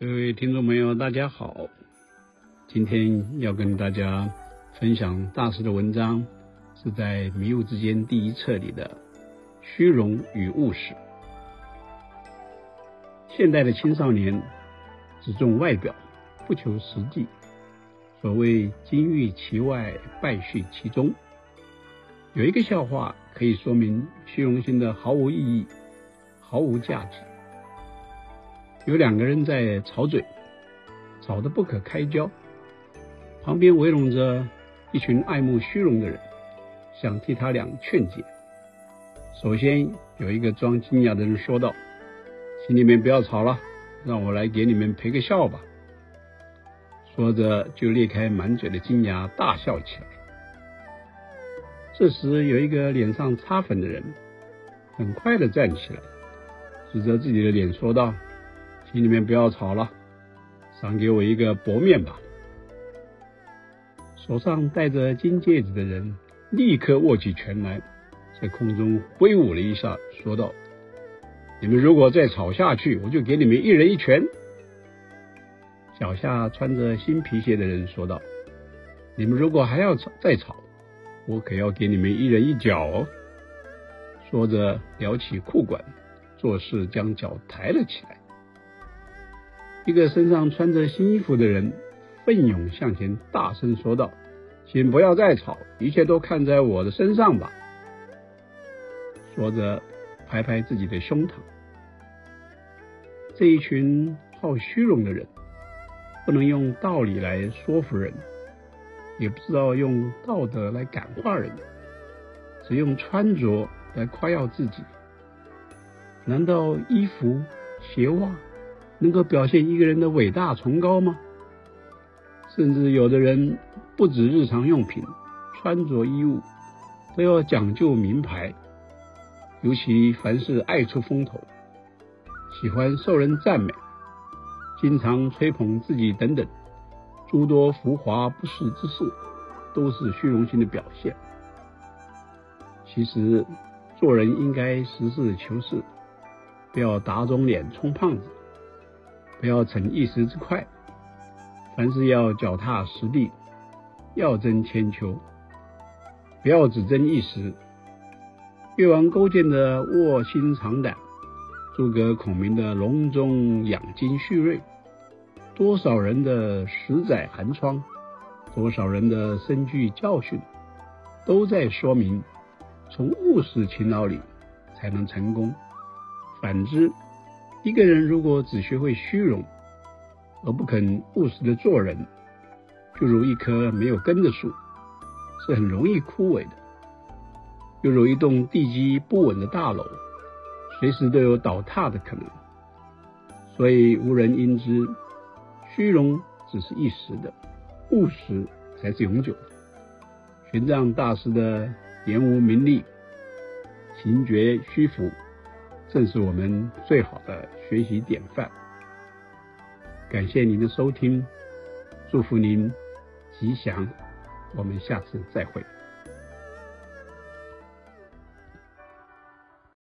各位听众朋友，大家好。今天要跟大家分享大师的文章，是在《迷雾之间》第一册里的“虚荣与务实”。现代的青少年只重外表，不求实际。所谓“金玉其外，败絮其中”。有一个笑话可以说明虚荣心的毫无意义、毫无价值。有两个人在吵嘴，吵得不可开交，旁边围拢着一群爱慕虚荣的人，想替他俩劝解。首先有一个装惊讶的人说道：“请你们不要吵了，让我来给你们赔个笑吧。”说着就裂开满嘴的金牙大笑起来。这时有一个脸上擦粉的人，很快的站起来，指着自己的脸说道。请你们不要吵了，赏给我一个薄面吧。手上戴着金戒指的人立刻握起拳来，在空中挥舞了一下，说道：“你们如果再吵下去，我就给你们一人一拳。”脚下穿着新皮鞋的人说道：“你们如果还要吵再吵，我可要给你们一人一脚。”说着撩起裤管，作势将脚抬了起来。一个身上穿着新衣服的人奋勇向前，大声说道：“请不要再吵，一切都看在我的身上吧。”说着，拍拍自己的胸膛。这一群好虚荣的人，不能用道理来说服人，也不知道用道德来感化人，只用穿着来夸耀自己。难道衣服、鞋袜？能够表现一个人的伟大崇高吗？甚至有的人不止日常用品，穿着衣物都要讲究名牌，尤其凡事爱出风头，喜欢受人赞美，经常吹捧自己等等，诸多浮华不实之事，都是虚荣心的表现。其实做人应该实事求是，不要打肿脸充胖子。不要逞一时之快，凡事要脚踏实地，要争千秋，不要只争一时。越王勾践的卧薪尝胆，诸葛孔明的隆中养精蓄锐，多少人的十载寒窗，多少人的深具教训，都在说明，从务实勤劳里才能成功。反之，一个人如果只学会虚荣，而不肯务实的做人，就如一棵没有根的树，是很容易枯萎的；又如一栋地基不稳的大楼，随时都有倒塌的可能。所以无人应知，虚荣只是一时的，务实才是永久的。玄奘大师的言无名利，行绝虚浮。正是我们最好的学习典范。感谢您的收听，祝福您吉祥，我们下次再会。